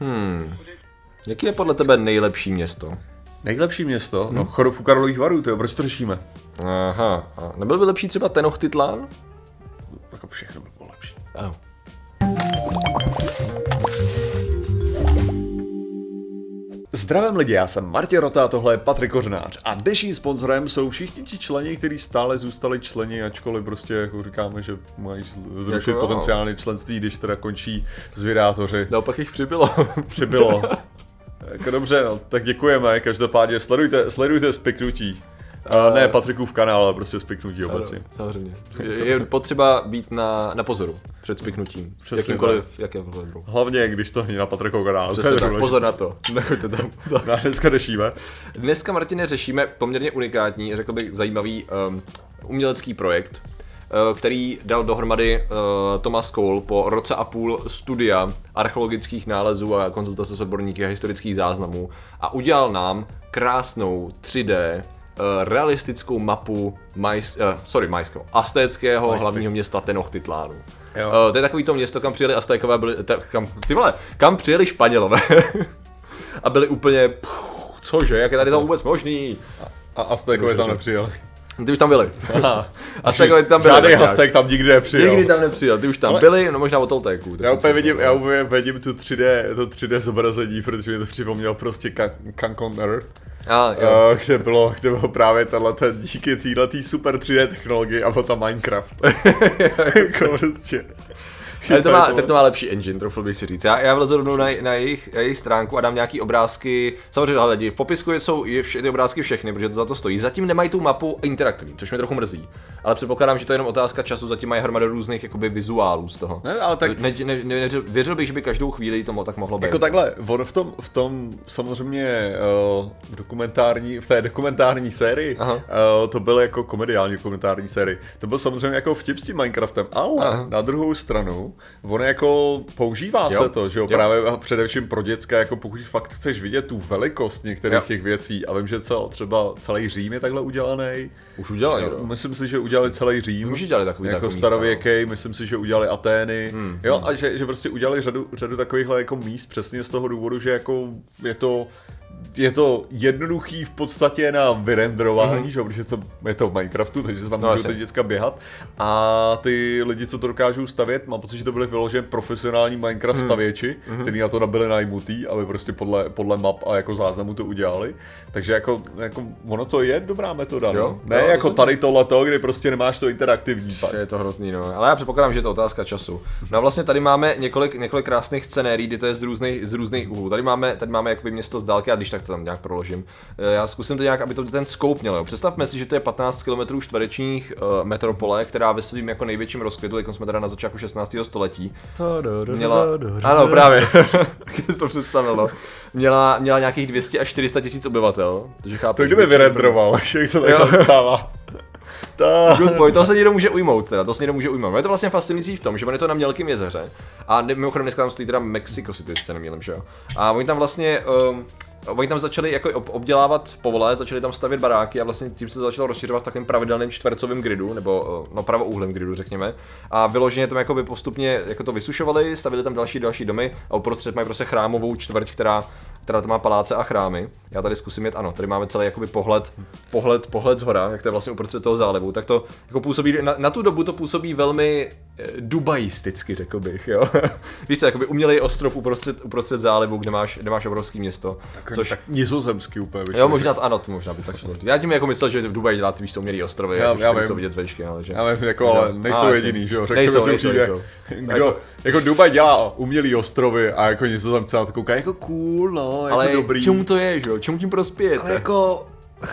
Hmm. Jaký je podle tebe nejlepší město? Nejlepší město? Hmm. No, Chodov u Karlových varů, to proč to řešíme? Aha, a nebyl by lepší třeba Tenochtitlán? Jako všechno by bylo lepší. Oh. Zdravím lidi, já jsem Martin Rota a tohle je Patrik Kořenář a dnešním sponzorem jsou všichni ti členi, kteří stále zůstali členi, ačkoliv prostě jako říkáme, že mají zrušit Jako jo. potenciální členství, když teda končí zvědátoři. Naopak jich přibylo. Přibylo. jako dobře, no, tak děkujeme, každopádně sledujte, sledujte spiknutí. Uh, ne Patrikův kanál, ale prostě spiknutí obecně. Samozřejmě. Je, potřeba být na, na pozoru před spiknutím. Přesně Jakýmkoliv, jakémkoliv druhu. Hlavně, když to není na to je Přesně tak, důležité. pozor na to. Nechoďte tam. Tak. No, dneska řešíme. Dneska, Martine, řešíme poměrně unikátní, řekl bych zajímavý um, umělecký projekt, uh, který dal dohromady uh, Thomas Cole po roce a půl studia archeologických nálezů a konzultace s odborníky a historických záznamů a udělal nám krásnou 3D uh, realistickou mapu majs, uh, sorry, majského, aztéckého MySpace. hlavního města Tenochtitlánu. Jo. Uh, to je takový to město, kam přijeli Aztékové, byli, te, kam, ty vole, kam přijeli Španělové a byli úplně, pff, cože, jak je tady to vůbec možný? A Aztékové tam nepřijeli. Ty už tam byli. Aztékové tam byli. Žádný. Azték tam nikdy nepřijel. Nikdy tam nepřijel, ty už tam Ale- byli, no možná o Toltéku. Já úplně vidím, já úplně vidím tu 3D, to 3D zobrazení, protože mi to připomnělo prostě Can- Cancun Earth, A, jo. uh, kde bylo, kde bylo právě ten díky této super 3D technologii a byl tam Minecraft. jako prostě. Ale to má, tady to má lepší engine, trofl bych si říct. Já, já vlezu rovnou na, na, jejich, na jejich stránku a dám nějaký obrázky. Samozřejmě, ale lidi, v popisku jsou je vše, ty obrázky všechny, protože to za to stojí. Zatím nemají tu mapu interaktivní, což mě trochu mrzí. Ale předpokládám, že to je jenom otázka času, zatím mají hromadu různých jakoby, vizuálů z toho. Ne, ale tak Ne, ne, ne, ne, věřil bych, že by každou chvíli to mo- tak mohlo být. Jako takhle, on v tom, v tom samozřejmě uh, dokumentární, v té dokumentární sérii, Aha. uh, to byl jako komediální dokumentární série. To byl samozřejmě jako vtip s tím Minecraftem, ale Aha. na druhou stranu, on jako používá Jo. se to, že jo, Jo. právě a především pro děcka, jako pokud fakt chceš vidět tu velikost některých Jo. těch věcí a vím, že cel, třeba celý Řím je takhle udělaný. Už udělali, Jo, no. myslím si, že udělali celý Řím. Už udělali takový- jako takový místa, starověký, myslím si, že udělali Atény. Hmm, jo, a že, že prostě udělali řadu, řadu takovýchhle jako míst přesně z toho důvodu, že jako je to je to jednoduchý v podstatě na vyrenderování, že jo, protože to, je to v Minecraftu, takže se tam No, můžou ty děcka běhat. A ty lidi, co to dokážou stavět, mám pocit, že to byli vyložen profesionální Minecraft stavěči, kteří na to byli najmutý, aby prostě podle, podle map a jako záznamu to udělali. Takže jako, jako ono to je dobrá metoda, Jo, no. Ne jo, jako rozhodně. tady tohleto, kdy prostě nemáš to interaktivní. pak. Je to hrozný, no. Ale já předpokládám, že je to otázka času. No a vlastně tady máme několik, několik krásných scenérií, kdy to je z různých, z různých úhlů. Tady máme, tady máme jakoby město z dálky, a když tak to tam nějak proložím. Eh, Já zkusím to nějak, aby to ten scope mělo. Představme si, že to je 15 km čtverečních uh, metropole, která ve svým jako největším rozkvětu, jako jsme teda na začátku 16. století, měla, ano právě, jak jsi to představil, no. měla, měla nějakých 200 až 400 tisíc obyvatel, takže chápu. To že kdyby většinou- vyrenderoval, jak se takhle stává. Ta... Good point, toho se někdo může ujmout, teda, to se někdo může ujmout. No je to vlastně fascinující v tom, že on je to na mělkém jezeře. A mimochodem dneska tam stojí teda Mexico City, se nemýlím, že jo. A oni tam vlastně, um, oni tam začali jako ob- obdělávat povole, začali tam stavět baráky a vlastně tím se začalo rozšiřovat v takovém pravidelném čtvercovém gridu, nebo uh, no pravouhlém gridu, řekněme. A vyloženě tam jakoby postupně jako to vysušovali, stavili tam další další domy a uprostřed mají prostě chrámovou čtvrť, která která to má paláce a chrámy. Já tady zkusím jet, ano, tady máme celý jakoby pohled, pohled, pohled z hora, jak to je vlastně uprostřed toho zálivu, tak to jako působí, na, na tu dobu to působí velmi eh, dubajisticky, řekl bych, jo. Víš co, jakoby umělej ostrov uprostřed, uprostřed zálivu, kde máš, kde máš obrovský město, což... Tak nizozemsky úplně. bych Jo, řekl. možná, to, ano, to možná by tak šlo. Já tím jako myslel, že v Dubaji děláte víš umělý ostrovy, Já- já, já vím. vidět z vejšky, ale že... Já vím, jako, ale nejsou A, jediný, že jo? Nejsou, Řekněme si nejsou, upřímně, nejsou. Kdo, jako, jako Dubaj dělá umělý ostrovy a jako nizozemce na to kouká jako cool, no, jako ale dobrý. čemu to je, že jo? Čemu tím prospějete? Ale jako,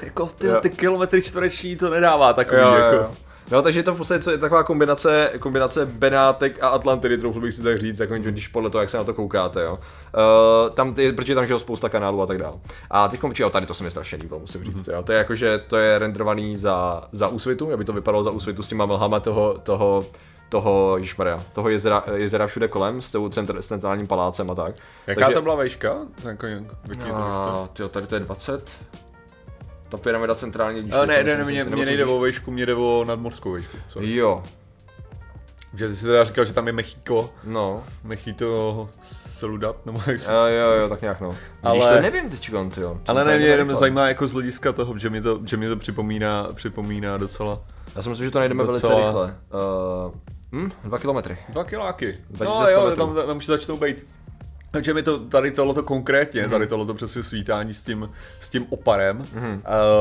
jako ty, ty kilometry čtvereční to nedává takový, jo, jako. jo. No, takže je to v podstatě co je taková kombinace, kombinace Benátek a Atlantidy, troufl bych si tak říct, jako když podle toho, jak se na to koukáte, jo. Uh, tam ty, protože tam žijou spousta kanálů a tak dále. A teď jo, tady to se mi strašně líbilo, musím říct, jo. To je jako, že to je renderovaný za, za úsvitu, aby to vypadalo za úsvitu s těma mlhama toho, toho toho, Ježmaria, toho jezera, jezera všude kolem, s, tou centr, s centrálním palácem a tak. Jaká to byla vejška? Jako, a, tyjo, tady to je 20. Ta pyramida centrálně, když Ale ne, ne, ne, mě, mě nejde o vejšku, mě jde o nadmorskou vejšku. sorry. Jo. Že ty si teda říkal, že tam je Mexiko, No, Mechito Saludat, nebo jak se jo, jo, jo, tak nějak no. Ale- Vidíš, to nevím teď, ty jo. Ale ne, mě jenom zajímá jako z hlediska toho, že mi to, že mi to připomíná, připomíná docela. Já si myslím, že to najdeme Docela- velice rychle. Uh, hm, dva kilometry. Dva kiláky. No 2100 jo, metrů. tam, tam už začnou být. Takže mi to tady tohleto konkrétně, tady tohleto přesně svítání s tím, s tím oparem, uh,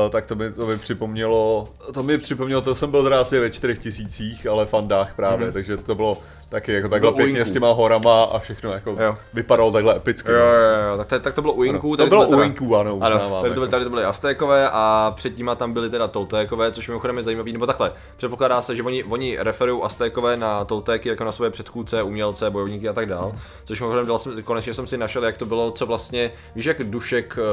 tak to mi, to mi připomnělo, to mi připomnělo, to jsem byl asi ve čtyřech tisících, ale fandách právě, takže to bylo taky jako takhle pěkně Inků. s těma horama a všechno jako Jo. vypadalo takhle epicky. Jo, no. jo, jo, tak, to, tak to bylo u Inků. To tady bylo u Inků, ano, Ano, uznávám. tady to, byly, jako. tady to byly Aztékové a před nima tam byly teda Toltékové, což mimochodem je zajímavý, nebo takhle, předpokládá se, že oni, oni referují Aztékové na Toltéky jako na svoje předchůdce, umělce, bojovníky a tak dál, což mimochodem dal jsem, konečně jsem si našel, jak to bylo, co vlastně, víš jak Dušek uh,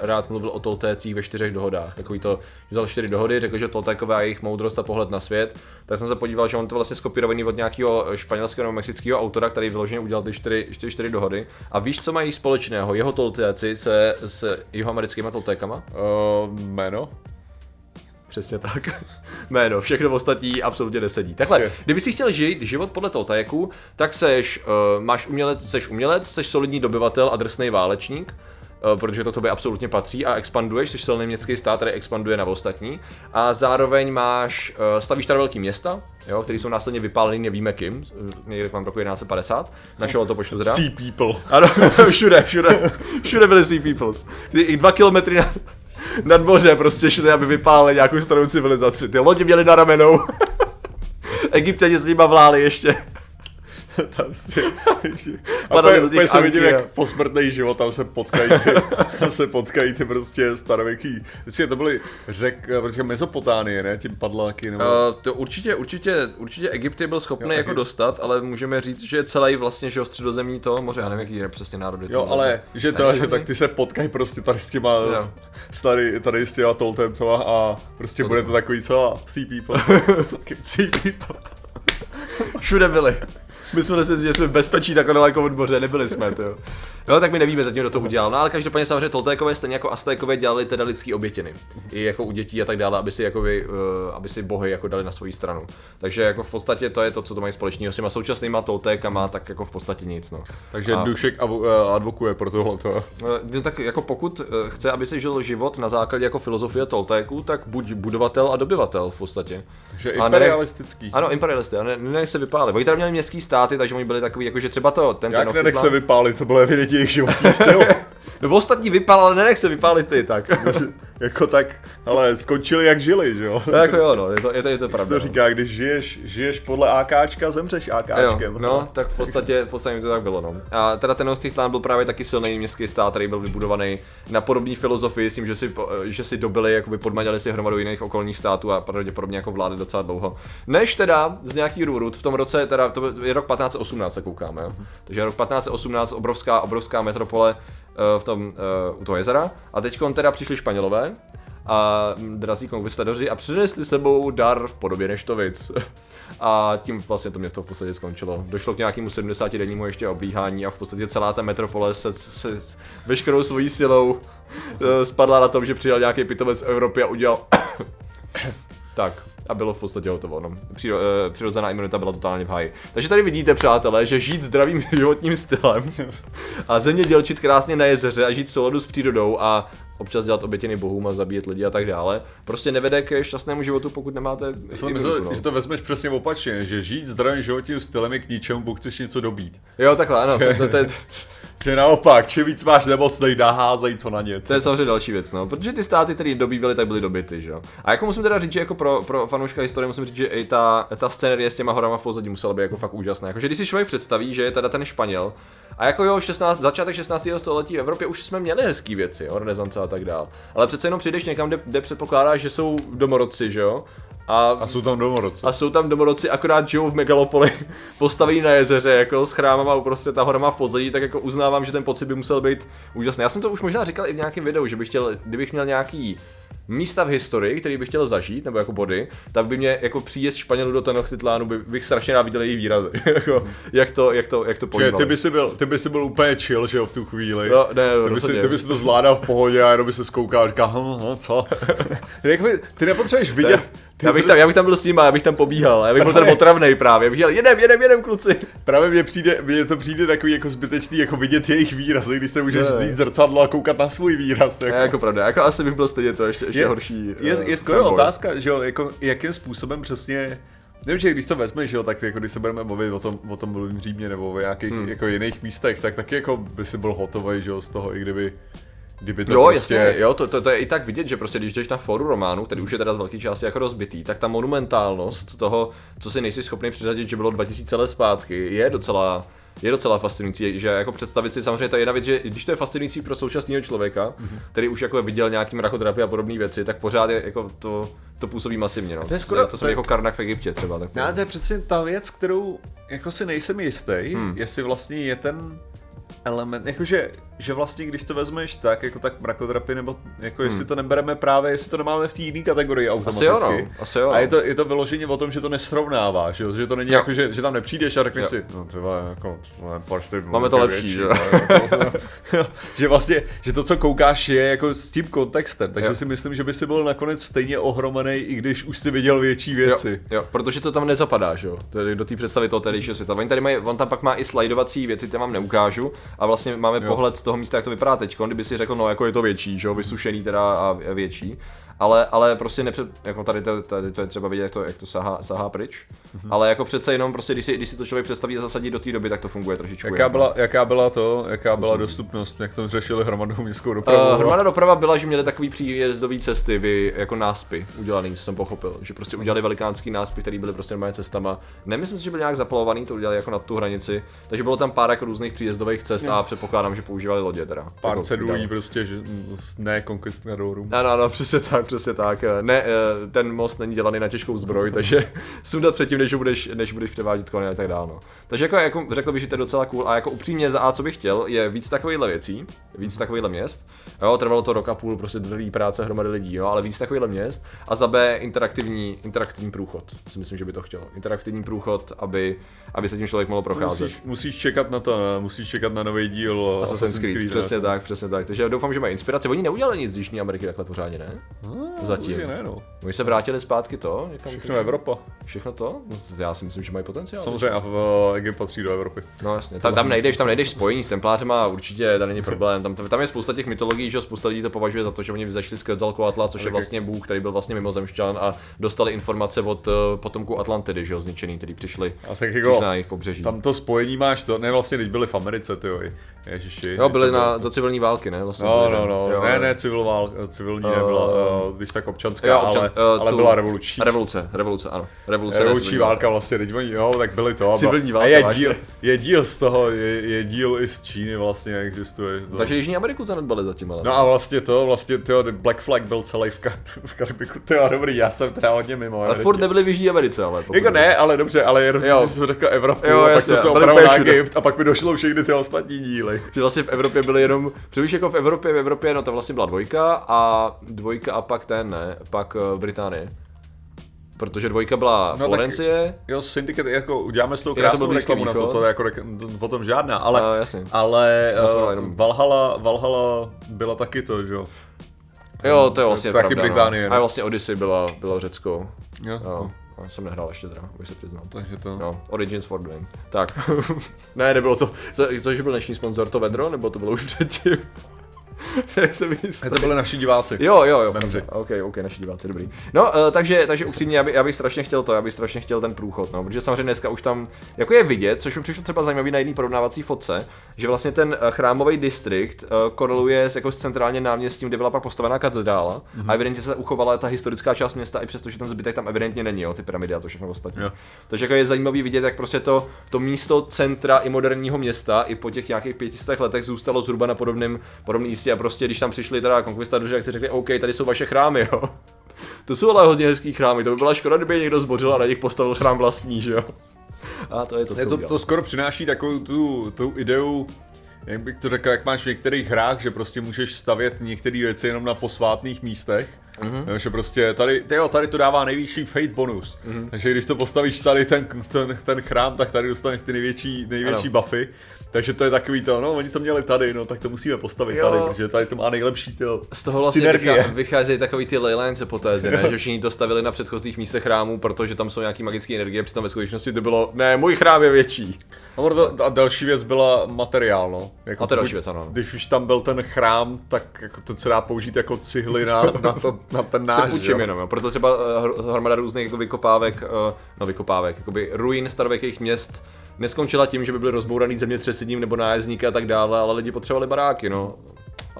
rád mluvil o Toltécích ve čtyřech dohodách, takový to, že dal čtyři dohody, řekl, že Toltékové a jejich moudrost a pohled na svět, tak jsem se podíval, že on to vlastně skopírovaný od nějakého španělského nebo mexického autora, který vyloženě udělal ty čtyři, čtyři, čtyři dohody. A víš, co mají společného jeho Toltéci se s jihoamerickými Toltékama? Uh, jméno? Přesně tak. Jméno, všechno ostatní absolutně nesedí. Takhle, Prostě- kdyby si chtěl žít život podle Toltéků, tak seš, uh, máš umělec, seš umělec, seš solidní dobyvatel a drsný válečník, protože to tobě absolutně patří a expanduješ, jsi silný městský stát, který expanduje na ostatní. A zároveň máš, uh, stavíš tady velký města, jo, který jsou následně vypálený, nevíme kým, eh, někde kolem roku 1150, našeho to počtu teda. Sea People. Ano, všude, všude, všude byly Sea Peoples. Ty I dva kilometry na, nad moře prostě šli, aby vypálili nějakou starou civilizaci. Ty lodi měli na ramenou. Egyptěni s nima vláli ještě. Tam si, a úplně, úplně se vidím, jak posmrtný život, tam se potkají ty, tam se potkají ty prostě starověký, vždycky to byly řek, protože Mezopotánie, ne, ti padláky, nebo... Uh, to určitě, určitě, určitě Egypt je byl schopný Jo, jako Egypt. dostat, ale můžeme říct, že celý vlastně, že středozemní to moře, já nevím, jaký je přesně národy. Jo, to ale že to, že tak ty se potkají prostě tady s těma Jo. starý, tady s těma toltemcema a prostě bude to takový co, sea people. Sea people. Všude byli. My jsme si že jsme v bezpečí takhle daleko od moře, nebyli jsme, to jo. No, tak my nevíme zatím, kdo to udělal. No, ale každopádně samozřejmě Toltékové stejně jako Aztékové dělali teda lidský obětiny. I jako u dětí a tak dále, aby si, jakoby, uh, aby si bohy jako dali na svoji stranu. Takže jako v podstatě to je to, co to mají společného s těma současnýma Toltékama, tak jako v podstatě nic, no. Takže A- Dušek avo- eh, advokuje pro tohleto. Eh, No tak jako pokud eh, chce, aby si žil život na základě jako filozofie Toltéků, tak buď budovatel a dobyvatel v podstatě. Takže A nenech- imperialistický. Ano, imperialisty, a ne, nenech se vypálit. Oni tady měli městský státy, takže oni byli takový, jako že třeba to, ten Jak nenech Tenochtitlan- se vypálit, to bylo evidentně jejich životní styl. No ostatní vypál, ale nenech se vypálit ty, tak. jako tak, ale skončili jak žili, že jo? no, jako jo, no, je to, je to, je to Jak pravda. to říká, když žiješ, žiješ podle AKčka, zemřeš no. AKčkem. Jo, no, tak v podstatě, v podstatě to tak bylo, no. A teda ten Tenochtitlan byl právě taky silný městský stát, který byl vybudovaný na podobné filozofii s tím, že si, že si dobili, jakoby podmaňali si hromadu jiných okolních států a pravděpodobně jako vlády docela dlouho. Než teda z nějakých důvodů, v tom roce, teda to je rok 1518 se koukáme, jo. Takže rok 1518, obrovská, obrovská metropole v tom, uh, u toho jezera. A teď teda přišli Španělové a drazí konkvistadoři a přinesli sebou dar v podobě neštovic. A tím vlastně to město v podstatě skončilo. Došlo k nějakému 70 dennímu ještě oblíhání a v podstatě celá ta metropole se, se s veškerou svojí silou eh, spadla na tom, že přijel nějaký pitovec z Evropy a udělal tak. A bylo v podstatě hotovo. No. Přiro, eh, přirozená imunita byla totálně v háji. Takže tady vidíte, přátelé, že žít zdravým životním stylem a zemědělčit krásně na jezeře a žít v souladu s přírodou a občas dělat obětěny bohům a zabíjet lidi a tak dále, prostě nevede ke šťastnému životu, pokud nemáte Já jsem myslel, no. že to vezmeš přesně opačně, že žít zdravým životním stylem je k ničemu, pokud chceš něco dobít. Jo, takhle, ano, to, to, to, Že naopak, čím víc máš nemocnej, naházej to na ně. To je samozřejmě další věc, no. Protože ty státy, které dobývaly, tak byly dobyty, že jo. A jako musím teda říct, že jako pro, pro fanouška historie musím říct, že i ta, ta scenérie s těma horama v pozadí musela být jako fakt úžasná. Jakože když si člověk představí, že je teda ten Španěl, a jako jo, 16, začátek 16. století v Evropě už jsme měli hezký věci, jo, renesance a tak dál. Ale přece jenom přijdeš někam, kde, kde předpokládáš, že jsou domorodci, že jo. A, A jsou tam domorodci. a jsou tam domorodci, akorát žijou v megalopoli, postavení na jezeře, jako s chrámama uprostřed a horama v pozadí, tak jako uznávám, že ten pocit by musel být úžasný. Já jsem to už možná říkal i v nějakém videu, že bych chtěl, kdybych měl nějaký místa v historii, který bych chtěl zažít, nebo jako body, tak by mě jako příjezd Španělů do Tenochtitlánu by, bych strašně rád viděl jejich výrazy, jako, jak to, jak to, jak to pojímali. ty by, si byl, ty by si byl úplně chill, že jo, v tu chvíli. No, ne, ty, by si, ty by si to zvládal v pohodě a jenom by se skoukal a říkal, hm, hm, co? Ty nepotřebuješ vidět, Já bych, tam, já bych tam byl s nima, já bych tam pobíhal, já bych byl ten otravnej právě, já bych jel, jedem, jedem, jedem, kluci. Právě mně přijde, mně to přijde takový jako zbytečný, jako vidět jejich výraz, když se můžeš vzít zrcadlo a koukat na svůj výraz. Jako. Jako, jako pravda, jako asi bych byl stejně to ještě, ještě horší. Je, eh, je skoro otázka, že jo, jako, jakým způsobem přesně Nevím, že když to vezmeš, že jo, tak jako když se budeme mluvit o tom, o tom mluvím Římě nebo o nějakých hmm. jako jiných místech, tak taky jako by si byl hotový, že jo, z toho, i kdyby, kdyby to Jo, prostě... jasně, jo, to, to, to, je i tak vidět, že prostě když jdeš na foru románu, který už je teda z velké části jako rozbitý, tak ta monumentálnost toho, co si nejsi schopný přiřadit, že bylo 2000 let zpátky, je docela, je docela fascinující, že jako představit si samozřejmě to je jedna věc, že když to je fascinující pro současného člověka, mm-hmm. který už jako viděl nějaký mrakodrapy a podobné věci, tak pořád je jako to, to působí masivně. No. To je skoro- to, to jako Karnak v Egyptě třeba. Tak No, ale to je přesně ta věc, kterou jako si nejsem jistý, hmm. jestli vlastně je ten element, jakože, že vlastně když to vezmeš tak, jako tak mrakodrapy, nebo jako jestli to nebereme právě, jestli to nemáme v té jiné kategorii automaticky. Asi jo, no, asi jo, A no. je to, je to vyloženě o tom, že to nesrovnává, že, jo? že to není Jo. jako, že, že tam nepřijdeš a řekneš si, no třeba jako, ty Máme to lepší, větší, že jo? ne? Jo, že vlastně, že to, co koukáš, je jako s tím kontextem, takže Jo. si myslím, že by si byl nakonec stejně ohromený, i když už si viděl větší věci. Jo, jo, protože to tam nezapadá, že jo, tedy do té představy toho tehdejšího světa. Oni tady mají, on tam pak má i slidovací věci, které vám neukážu a vlastně máme jo. pohled z toho místa, jak to vypadá teď, kdyby si řekl, no jako je to větší, že jo, vysušený teda a větší. Ale, ale prostě nepřed, jako tady to, tady to je třeba vidět, jak to, jak to sahá, sahá pryč. Mm-hmm. Ale jako přece jenom prostě, když si, když si to člověk představí a zasadí do té doby, tak to funguje trošičku. Jaká jinak, no. byla, jaká byla to, jaká byla dostupnost, jak to řešili hromadnou městskou dopravu? Uh, hromadná doprava byla, že měli takový příjezdový cesty, vy, jako náspy udělaný, co jsem pochopil. Že prostě udělali velikánský náspy, který byly prostě normálně cestama. Nemyslím si, že byly nějak zaplavovaný, to udělali jako na tu hranici. Takže bylo tam pár jako různých příjezdových cest a předpokládám, že používali lodě teda. Pár jako, cedulí prostě, že ne conquistadorům. Ano, ano, přesně tak, přesně tak. Ne, eh, ten most není dělaný na těžkou zbroj, takže sundat předtím, než budeš, než budeš převádět koně a tak dále. No. Takže jako, jako, řekl bych, že to je docela cool a jako upřímně za A, co bych chtěl, je víc takovýchhle věcí, víc takovýchhle měst. Jo, trvalo to rok a půl, prostě drlý práce hromady lidí, jo, ale víc takovýchhle měst. A za B, interaktivní, interaktivní průchod. Si myslím, že by to chtělo. Interaktivní průchod, aby, aby se tím člověk mohl procházet. Musíš, musíš čekat na to, ne? musíš čekat na nový díl Assassin's Creed, přesně ne? tak, přesně tak. Takže já doufám, že mají inspiraci. Oni neudělali nic z Jižní Ameriky takhle pořádně, ne? Ah, Zatím. Ne, no. Oni se vrátili zpátky to? Někam, Všechno Evropa. Všechno to? No, já si myslím, že mají potenciál. Samozřejmě a v Egypt patří do Evropy. No jasně, tam, tam nejdeš, tam nejdeš spojení s templářema, určitě, to není problém. Tam, tam je spousta těch mytologií, že spousta lidí to považuje za to, že oni vzešli z Quetzalcoatla, což je vlastně bůh, který byl vlastně mimozemšťan a dostali informace od uh, potomků Atlantidy, že jo, zničený, který přišli, A tak jako, na jejich pobřeží. tam to spojení máš to, ne vlastně, když byli v Americe, ty jo, ježiši. Jo, byli na, za civilní války, ne? Vlastně No, no, no, ne, ne, civil vál, civilní Eh, nebyla, uh, když tak občanská, Jo, občan, ale, eh, ale tu- byla revoluční. Revoluce, revoluce, ano. Revoluce, Revoluční válka vlastně, teď oni, jo, tak byly to. a- Civilní a válka, je vážně. díl, je díl z toho, je, je díl i z Číny vlastně, existuje. To. Takže Jižní Ameriku zanedbali zatím, ale. No a vlastně to, vlastně tyjo, Black Flag byl celý v, Kar- v Karibiku, tyjo, dobrý, já jsem teda hodně mimo. ale furt nebyli v Jižní Americe, ale. pokud Jako ne, ale dobře, ale jenom Jo. že jsem řekl Evropu, Jo, a pak se úplně na. Egypt a pak mi došlo všechny ty ostatní díly. Že vlastně v Evropě byly jenom, přemýšlíš jako v Evropě, v Evropě, no to vlastně byla dvojka a dvojka a pak ten, ne, pak uh, Británie. Protože dvojka byla No, no, Florencie, Jo, Syndicate, jako uděláme s tou to krásnou Blízký reklamu na to, východ. to je jako rek- o tom žádná, ale, A, jasně. ale uh, Valhalla, Valhalla byla taky to, že jo. jo, to je vlastně taky pravda, Británie, no. no. A vlastně Odyssey byla, byla Řecko. Jo, Jo, já jsem nehrál ještě teda, bych se přiznal. Takže to... No, Origins for Dream. Tak. ne, nebylo to, co, což byl dnešní sponzor, to vedro, nebo to bylo už předtím? jistý. To byli naši diváci. Jo, jo, jo. Memři. OK, OK, naši diváci, dobrý. No, uh, takže, takže upřímně, já, by, já bych strašně chtěl to, já bych strašně chtěl ten průchod, no, protože samozřejmě dneska už tam, jako je vidět, což mi přišlo třeba zajímavý na jedné porovnávací fotce, že vlastně ten uh, chrámový distrikt uh, koreluje s jako s centrálně náměstím, kde byla pak postavená katedrála mm-hmm. a evidentně se uchovala ta historická část města, i přesto, že ten zbytek tam evidentně není, jo, ty pyramidy a to všechno ostatní. Jo. Takže jako je zajímavý vidět, jak prostě to, to místo centra i moderního města i po těch nějakých 500 letech zůstalo zhruba na podobném místě a prostě když tam přišli teda konkvistadoři, jak si řekli, OK, tady jsou vaše chrámy, jo. To jsou ale hodně hezký chrámy, to by byla škoda, kdyby je někdo zbořil a na nich postavil chrám vlastní, že jo. A to je to, co Ne, to, to skoro přináší takovou tu, tu ideu, jak bych to řekl, jak máš v některých hrách, že prostě můžeš stavět některé věci jenom na posvátných místech. Mm-hmm. že prostě tady, tyjo, tady to dává nejvyšší fate bonus. Mm-hmm. Takže když to postavíš tady ten, ten, ten chrám, tak tady dostaneš ty největší, největší ano. buffy. Takže to je takový to, no oni to měli tady, no tak to musíme postavit jo. tady, protože tady to má nejlepší ty Z toho vlastně synergie. vycházejí takový ty leylines potézy, ne? že všichni to stavili na předchozích místech chrámů, protože tam jsou nějaký magické energie, přitom ve skutečnosti to bylo, ne, můj chrám je větší. A, to, a další věc byla materiál, no. Jako a to je další věc, ano. Když už tam byl ten chrám, tak jako to se dá použít jako cihly na, na, to, na ten náš. Se jenom, jo. Proto třeba uh, hromada různých jako vykopávek, uh, no vykopávek, jakoby ruin starověkých měst, neskončila tím, že by byly rozbouraný zemětřesením nebo nájezdníky a tak dále, ale lidi potřebovali baráky, no.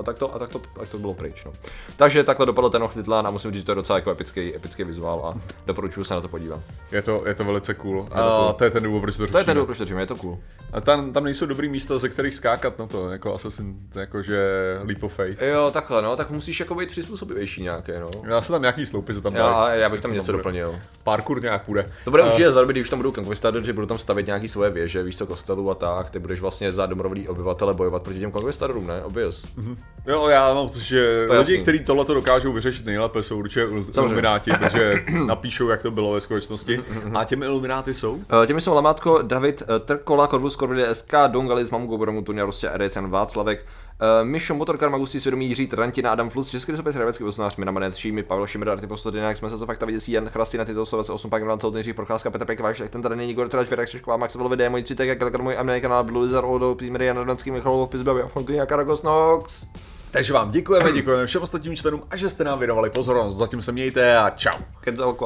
A tak to, a tak to, tak to bylo pryč. No. Takže takhle dopadl ten Ochtitlán a musím říct, že to je docela jako epický, epický vizuál a doporučuji se na to podívat. Je to, je to velice cool. A to, cool. to je ten důvod, proč to To je ten důvod, proč to řešíme, je to cool. A tam, tam nejsou dobrý místa, ze kterých skákat na to, jako Assassin, jakože Leap of Faith. Jo, takhle, no, tak musíš jako být přizpůsobivější nějaké, no. Já se tam nějaký sloupy se tam já, já bych tam něco doplnil. Parkour nějak půjde. To bude uh, určitě za když tam budou conquistador, že budou tam stavět nějaký svoje věže, víš co, kostelů a tak, ty budeš vlastně za domorodý obyvatele bojovat proti těm conquistadorům, ne? Obvious. Mm-hmm. Jo, já mám pocit, že to lidi, kteří tohle dokážou vyřešit nejlépe, jsou určitě ilumináti, protože napíšou, jak to bylo ve skutečnosti. A těmi ilumináty jsou? Uh, těmi jsou Lamátko, David uh, Trkola, Corvus Corvide SK, Dongalis, Mamu Goboramu, Tunia Rostě, Edecen Václavek, Uh, Mišo Motorkar, Magusí Svědomí, Jiří Trantina, Adam Flus, Český sopec, Hravecký poslunář, Mina Manet, Šími, Pavel Šimr, Arty Postodinak, jsme se za fakta viděcí, Jan Chrastina, Tito Sovec, 8 Pak Vlance, Nejdřív Procházka, Petr Pek, Váš, ten tady není Igor Trač, Věrak Šešková, Max Velové, můj Třitek, Kalkar, můj Amerikan, kanál, Blue Lizard, Odo, Pímery, Jan Rodnanský, Michalov, Pizbavy, Afonky, Karagos, Nox. Takže vám děkujeme, děkujeme všem ostatním členům a že jste nám věnovali pozornost. Zatím se mějte a čau. Kenzel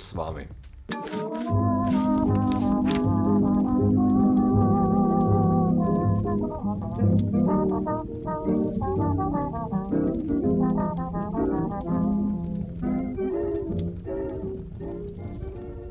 s vámi.